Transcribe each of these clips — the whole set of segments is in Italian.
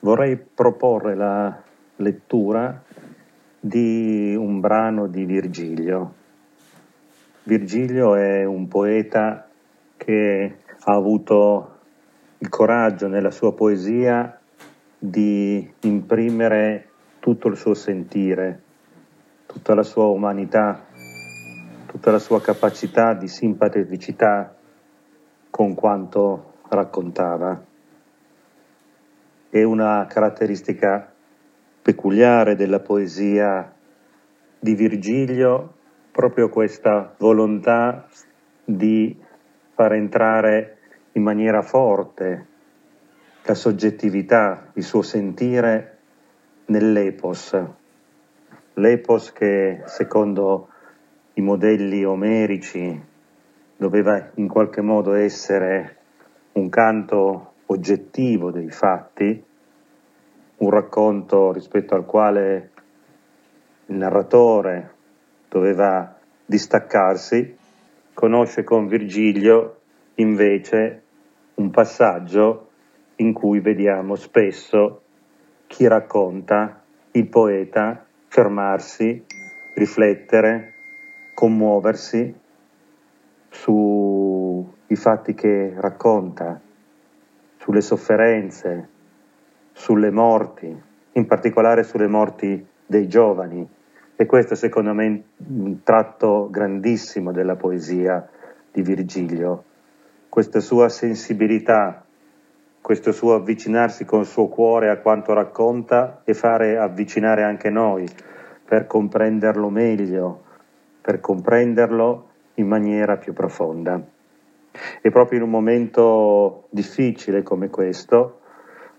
vorrei proporre la lettura di un brano di Virgilio. Virgilio è un poeta che ha avuto il coraggio nella sua poesia di imprimere tutto il suo sentire, tutta la sua umanità, tutta la sua capacità di simpaticità con quanto raccontava. È una caratteristica peculiare della poesia di Virgilio proprio questa volontà di far entrare in maniera forte la soggettività, il suo sentire nell'epos. L'epos che secondo i modelli omerici doveva in qualche modo essere un canto oggettivo dei fatti, un racconto rispetto al quale il narratore doveva distaccarsi, conosce con Virgilio invece un passaggio in cui vediamo spesso chi racconta, il poeta, fermarsi, riflettere, commuoversi sui fatti che racconta, sulle sofferenze, sulle morti, in particolare sulle morti dei giovani. E questo secondo me è un tratto grandissimo della poesia di Virgilio, questa sua sensibilità, questo suo avvicinarsi con il suo cuore a quanto racconta e fare avvicinare anche noi per comprenderlo meglio, per comprenderlo in maniera più profonda. E proprio in un momento difficile come questo,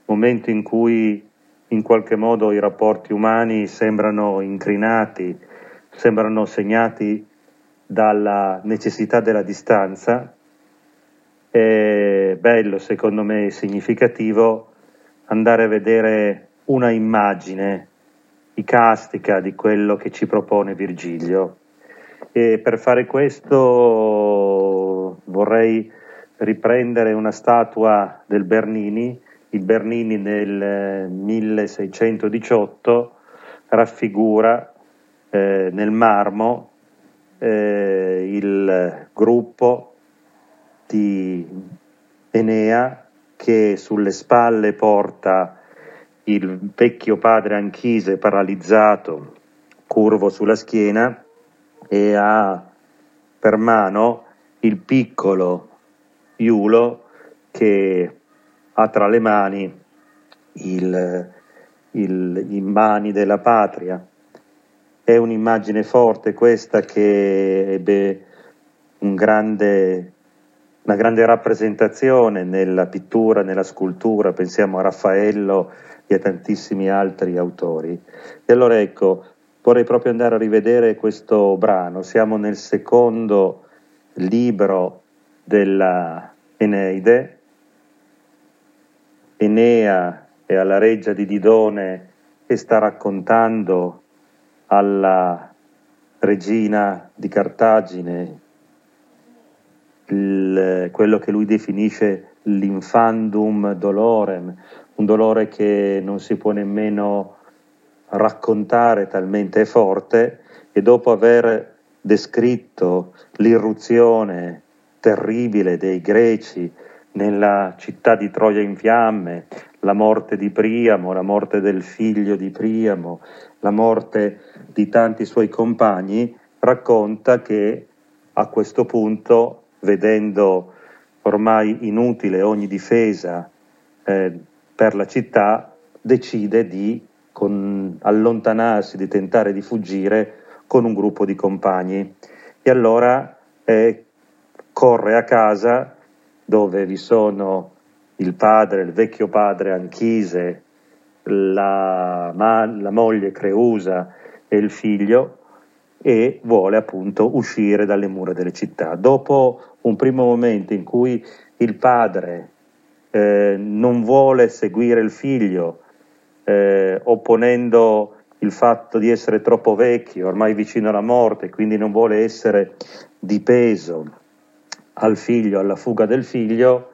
momento in cui in qualche modo i rapporti umani sembrano incrinati, sembrano segnati dalla necessità della distanza, è bello, secondo me, significativo andare a vedere una immagine icastica di quello che ci propone Virgilio. E per fare questo vorrei riprendere una statua del Bernini. Il Bernini nel 1618 raffigura eh, nel marmo eh, il gruppo di Enea che sulle spalle porta il vecchio padre Anchise paralizzato, curvo sulla schiena, e ha per mano il piccolo Iulo che ha tra le mani il, il, i mani della patria. È un'immagine forte questa che ebbe un grande una grande rappresentazione nella pittura, nella scultura, pensiamo a Raffaello e a tantissimi altri autori. E allora ecco, vorrei proprio andare a rivedere questo brano, siamo nel secondo libro della Eneide, Enea è alla reggia di Didone e sta raccontando alla regina di Cartagine il, quello che lui definisce l'infandum dolorem, un dolore che non si può nemmeno raccontare talmente forte e dopo aver descritto l'irruzione terribile dei greci nella città di Troia in fiamme, la morte di Priamo, la morte del figlio di Priamo, la morte di tanti suoi compagni, racconta che a questo punto vedendo ormai inutile ogni difesa eh, per la città, decide di con, allontanarsi, di tentare di fuggire con un gruppo di compagni. E allora eh, corre a casa dove vi sono il padre, il vecchio padre Anchise, la, ma, la moglie Creusa e il figlio e vuole appunto uscire dalle mura delle città. Dopo un primo momento in cui il padre eh, non vuole seguire il figlio, eh, opponendo il fatto di essere troppo vecchio, ormai vicino alla morte, quindi non vuole essere di peso al figlio, alla fuga del figlio,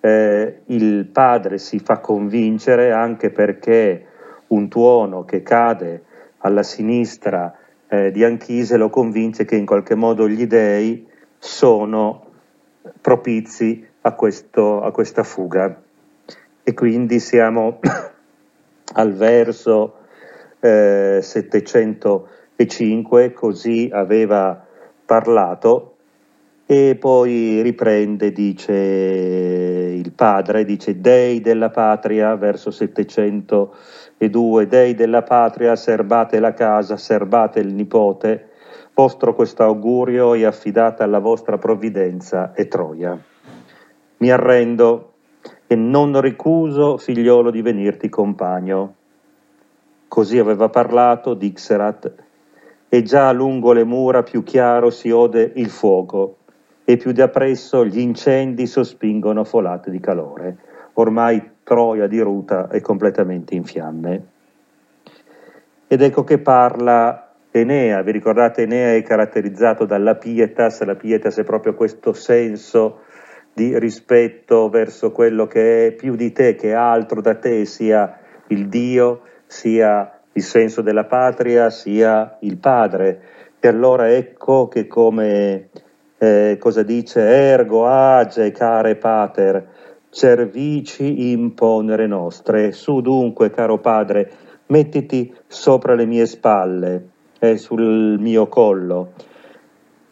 eh, il padre si fa convincere anche perché un tuono che cade alla sinistra eh, di Anchise lo convince che in qualche modo gli dei sono propizi a, questo, a questa fuga. E quindi siamo al verso eh, 705, così aveva parlato e poi riprende, dice il padre, dice Dei della patria, verso 702, Dei della patria, serbate la casa, serbate il nipote, vostro questo augurio è affidata alla vostra provvidenza e Troia. Mi arrendo e non ricuso, figliolo, di venirti compagno. Così aveva parlato Dixerat, e già lungo le mura più chiaro si ode il fuoco e più da presso gli incendi sospingono folate di calore. Ormai Troia di Ruta è completamente in fiamme. Ed ecco che parla Enea, vi ricordate Enea è caratterizzato dalla pietas, la pietas è proprio questo senso di rispetto verso quello che è più di te, che è altro da te, sia il Dio, sia il senso della patria, sia il Padre. E allora ecco che come eh, cosa dice? Ergo age care pater, cervici imponere nostre. Su dunque, caro padre, mettiti sopra le mie spalle e sul mio collo.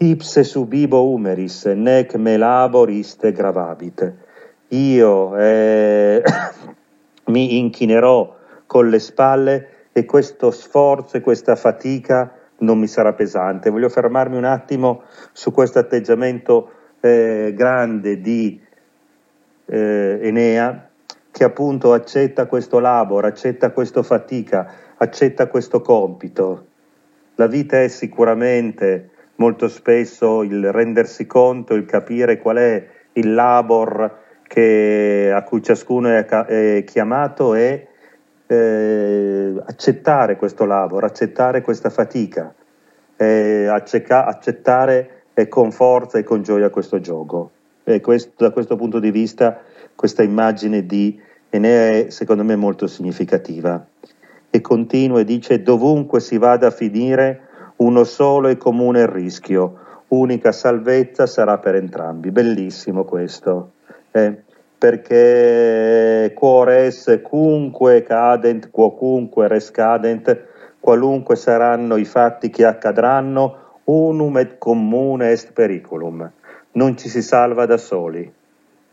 Ipse subibo humeris, nec me laboriste gravabit. Io eh, mi inchinerò con le spalle e questo sforzo e questa fatica non mi sarà pesante. Voglio fermarmi un attimo su questo atteggiamento eh, grande di eh, Enea che appunto accetta questo labor, accetta questa fatica, accetta questo compito. La vita è sicuramente molto spesso il rendersi conto, il capire qual è il labor che, a cui ciascuno è, è chiamato e eh, accettare questo lavoro, accettare questa fatica, eh, acceca- accettare eh, con forza e con gioia questo gioco. E questo, da questo punto di vista questa immagine di Enea è secondo me molto significativa. E continua e dice dovunque si vada a finire uno solo e comune rischio, unica salvezza sarà per entrambi. Bellissimo questo. Eh? perché quores cunque cadent, quocunque rescadent, qualunque saranno i fatti che accadranno, unum et comune est periculum. Non ci si salva da soli.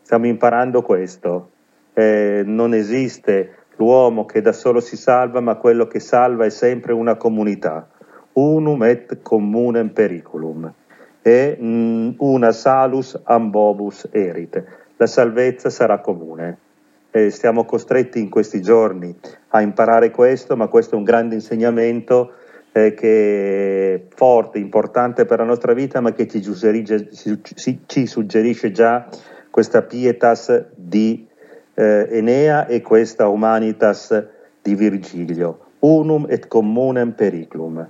Stiamo imparando questo. Eh, non esiste l'uomo che da solo si salva, ma quello che salva è sempre una comunità. Unum et communem periculum. E mm, una salus ambobus erite la salvezza sarà comune. E stiamo costretti in questi giorni a imparare questo, ma questo è un grande insegnamento eh, che è forte, importante per la nostra vita, ma che ci suggerisce, ci suggerisce già questa pietas di eh, Enea e questa humanitas di Virgilio. Unum et communem periculum,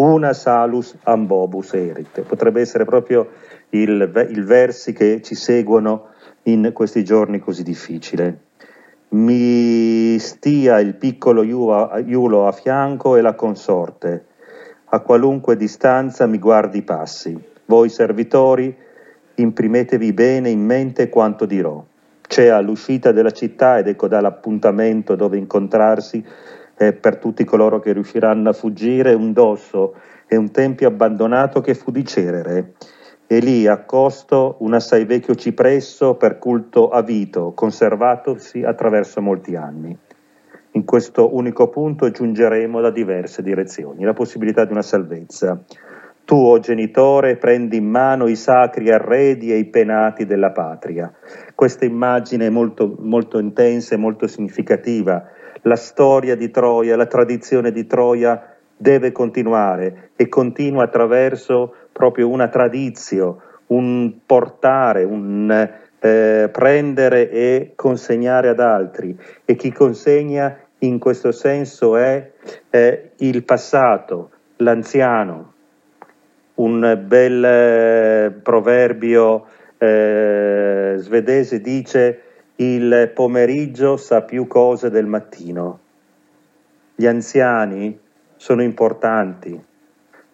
una salus ambobus erit. Potrebbe essere proprio il, il versi che ci seguono in questi giorni così difficili. Mi stia il piccolo Iulo a fianco e la consorte. A qualunque distanza mi guardi i passi. Voi servitori, imprimetevi bene in mente quanto dirò. C'è all'uscita della città ed ecco dall'appuntamento dove incontrarsi eh, per tutti coloro che riusciranno a fuggire un dosso e un tempio abbandonato che fu di Cerere e lì accosto un assai vecchio cipresso per culto a Vito, conservatosi attraverso molti anni. In questo unico punto giungeremo da diverse direzioni, la possibilità di una salvezza. Tu, o oh genitore, prendi in mano i sacri arredi e i penati della patria. Questa immagine è molto, molto intensa e molto significativa. La storia di Troia, la tradizione di Troia deve continuare e continua attraverso proprio una tradizione, un portare, un eh, prendere e consegnare ad altri. E chi consegna in questo senso è, è il passato, l'anziano. Un bel eh, proverbio eh, svedese dice il pomeriggio sa più cose del mattino. Gli anziani sono importanti.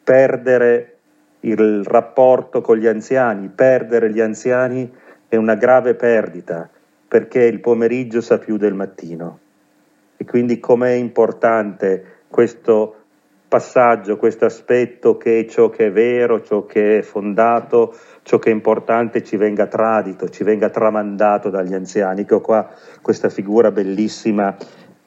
Perdere il rapporto con gli anziani, perdere gli anziani è una grave perdita perché il pomeriggio sa più del mattino. E quindi com'è importante questo passaggio, questo aspetto che ciò che è vero, ciò che è fondato, ciò che è importante ci venga tradito, ci venga tramandato dagli anziani. Che ho qua questa figura bellissima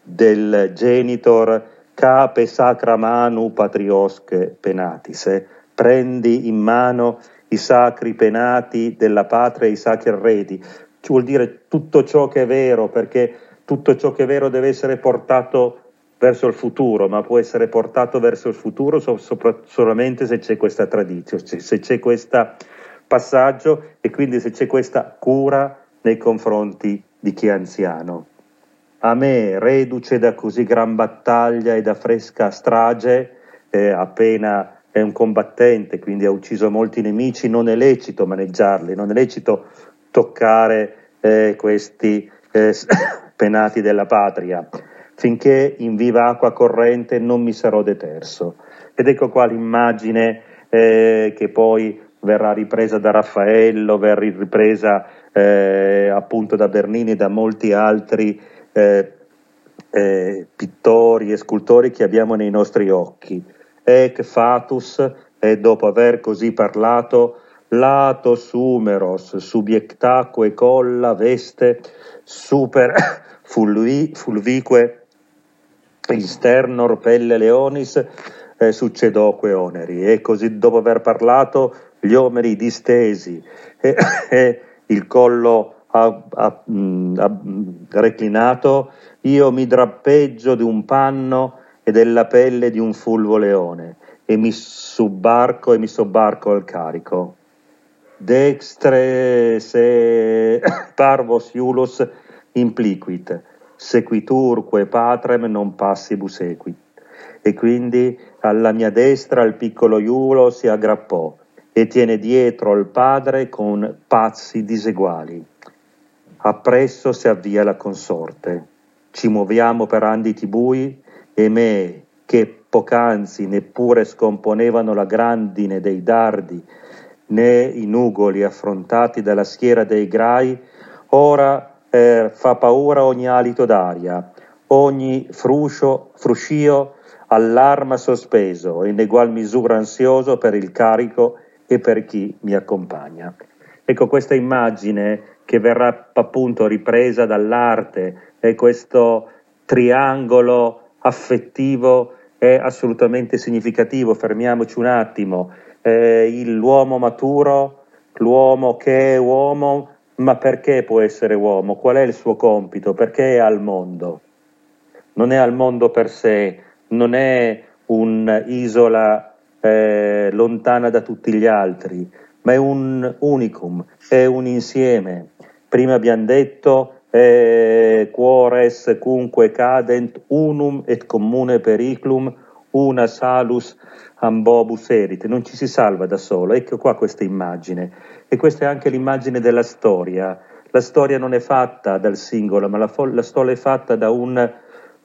del genitor cape sacra manu patriosche penatis. Eh? Prendi in mano i sacri penati della patria e i sacri arredi. Ci vuol dire tutto ciò che è vero, perché tutto ciò che è vero deve essere portato verso il futuro, ma può essere portato verso il futuro so, sopra, solamente se c'è questa tradizione, se c'è questo passaggio e quindi se c'è questa cura nei confronti di chi è anziano. A me, reduce da così gran battaglia e da fresca strage, eh, appena è un combattente, quindi ha ucciso molti nemici, non è lecito maneggiarli, non è lecito toccare eh, questi eh, penati della patria finché in viva acqua corrente non mi sarò deterso. Ed ecco qua l'immagine eh, che poi verrà ripresa da Raffaello, verrà ripresa eh, appunto da Bernini e da molti altri eh, eh pittori e scultori che abbiamo nei nostri occhi. Ec fatus, e dopo aver così parlato, lato sumeros, subiectaque colla veste, super fulvi, fulvique Sternor pelle leonis eh, succedoque oneri e così dopo aver parlato gli omeri distesi e, e il collo a, a, a, reclinato io mi drappeggio di un panno e della pelle di un fulvo leone e mi subbarco e mi sobbarco al carico dextre se parvos iulus impliquit sequiturque patrem non passibus equit. E quindi alla mia destra il piccolo Iulo si aggrappò e tiene dietro il padre con pazzi diseguali. Appresso si avvia la consorte. Ci muoviamo per anditi bui e me, che poc'anzi neppure scomponevano la grandine dei dardi, né i nugoli affrontati dalla schiera dei grai, ora eh, fa paura ogni alito d'aria, ogni fruscio, fruscio all'arma sospeso, in egual misura ansioso per il carico e per chi mi accompagna. Ecco questa immagine che verrà appunto ripresa dall'arte e questo triangolo affettivo è assolutamente significativo. Fermiamoci un attimo. Eh, l'uomo maturo, l'uomo che è uomo, ma perché può essere uomo? Qual è il suo compito? Perché è al mondo? Non è al mondo per sé, non è un'isola eh, lontana da tutti gli altri, ma è un unicum, è un insieme. Prima abbiamo detto eh, quores cunque cadent unum et comune periclum una salus ambobus erit, non ci si salva da solo. Ecco qua questa immagine. E questa è anche l'immagine della storia. La storia non è fatta dal singolo, ma la, fo- la storia è fatta da, un,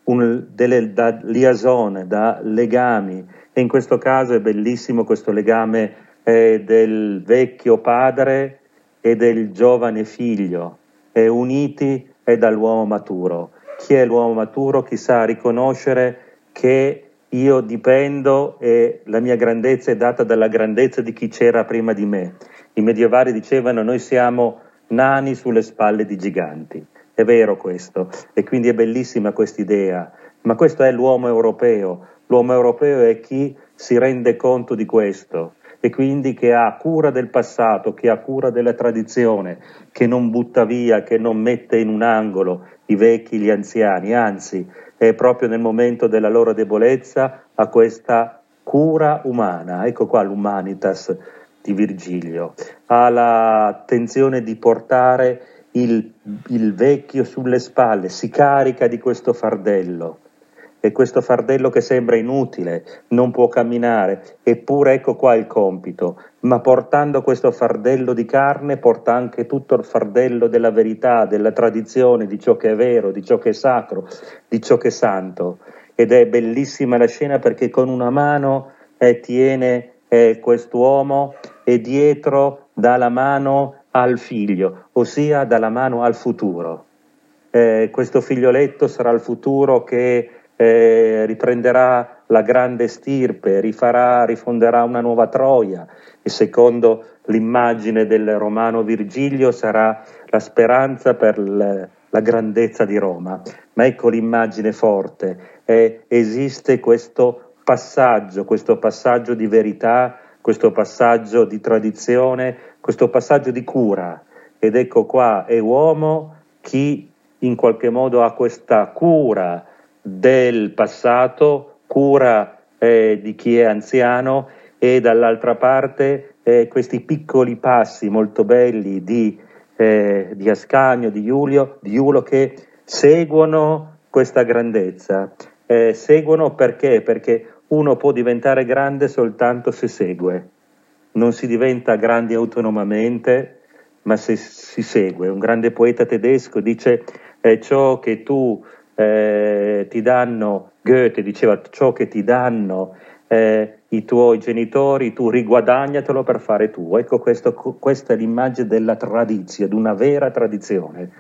un, delle, da liaison, da legami. E in questo caso è bellissimo questo legame eh, del vecchio padre e del giovane figlio, eh, uniti e dall'uomo maturo. Chi è l'uomo maturo? Chi sa riconoscere che io dipendo e la mia grandezza è data dalla grandezza di chi c'era prima di me. I medievali dicevano noi siamo nani sulle spalle di giganti. È vero questo e quindi è bellissima questa idea, ma questo è l'uomo europeo. L'uomo europeo è chi si rende conto di questo e quindi che ha cura del passato, che ha cura della tradizione, che non butta via, che non mette in un angolo i vecchi, gli anziani, anzi è proprio nel momento della loro debolezza a questa cura umana. Ecco qua l'umanitas di Virgilio. Ha l'attenzione di portare il, il vecchio sulle spalle, si carica di questo fardello. E questo fardello che sembra inutile, non può camminare, eppure ecco qua il compito, ma portando questo fardello di carne porta anche tutto il fardello della verità, della tradizione, di ciò che è vero, di ciò che è sacro, di ciò che è santo. Ed è bellissima la scena perché con una mano eh, tiene eh, quest'uomo e dietro dà la mano al figlio, ossia dà la mano al futuro. Eh, questo figlioletto sarà il futuro che eh, riprenderà la grande stirpe, rifarà, rifonderà una nuova Troia e secondo l'immagine del romano Virgilio sarà la speranza per l- la grandezza di Roma. Ma ecco l'immagine forte, eh, esiste questo passaggio, questo passaggio di verità, questo passaggio di tradizione, questo passaggio di cura. Ed ecco qua è uomo chi in qualche modo ha questa cura del passato, cura eh, di chi è anziano e dall'altra parte eh, questi piccoli passi molto belli di, eh, di Ascanio, di Giulio, di Iulo che seguono questa grandezza. Eh, seguono perché? Perché uno può diventare grande soltanto se segue. Non si diventa grandi autonomamente, ma se si segue. Un grande poeta tedesco dice eh, ciò che tu eh, ti danno, Goethe diceva ciò che ti danno eh, i tuoi genitori, tu riguadagnatelo per fare tu. Ecco questo, questa è l'immagine della tradizione, di una vera tradizione,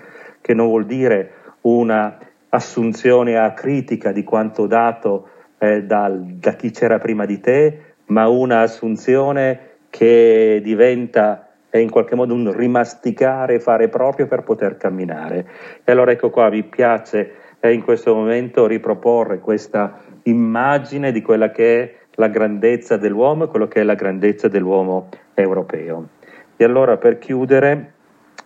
che non vuol dire una assunzione acritica di quanto dato eh, dal, da chi c'era prima di te, ma una assunzione che diventa è in qualche modo un rimasticare, fare proprio per poter camminare. E allora ecco qua, mi piace eh, in questo momento riproporre questa immagine di quella che è la grandezza dell'uomo e quello che è la grandezza dell'uomo europeo. E allora per chiudere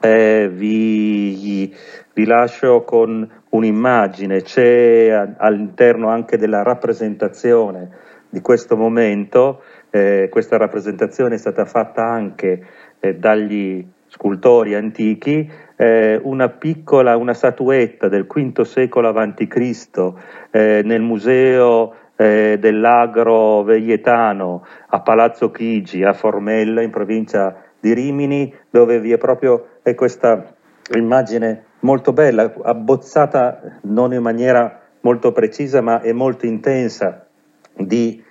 eh, vi, vi, lascio con un'immagine, c'è all'interno anche della rappresentazione di questo momento, eh, questa rappresentazione è stata fatta anche eh, dagli scultori antichi, eh, una piccola, una statuetta del V secolo a.C. Eh, nel museo eh, dell'agro veietano a Palazzo Chigi a Formella in provincia di Rimini, dove vi è proprio è questa immagine molto bella, abbozzata non in maniera molto precisa ma è molto intensa di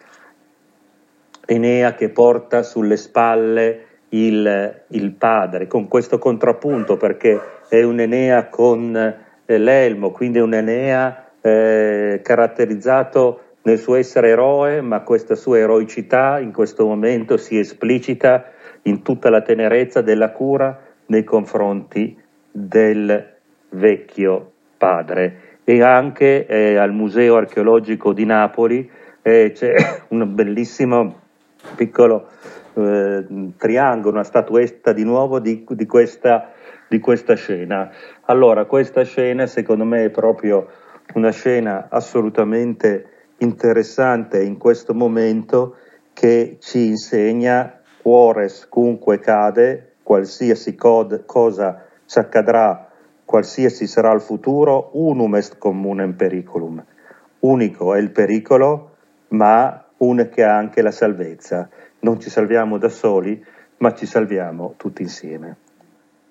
Enea che porta sulle spalle il, il padre, con questo contrappunto perché è un Enea con eh, l'elmo, quindi è un Enea eh, caratterizzato nel suo essere eroe, ma questa sua eroicità in questo momento si esplicita in tutta la tenerezza della cura nei confronti del vecchio padre. E anche eh, al Museo archeologico di Napoli eh, c'è un bellissimo piccolo eh, triangolo, una statuetta di nuovo di, di, questa, di questa scena. Allora, questa scena secondo me è proprio una scena assolutamente interessante in questo momento che ci insegna cuores cunque cade, qualsiasi cod, cosa ci accadrà, qualsiasi sarà il futuro, unum est communem periculum. Unico è il pericolo, ma unica è anche la salvezza non ci salviamo da soli, ma ci salviamo tutti insieme.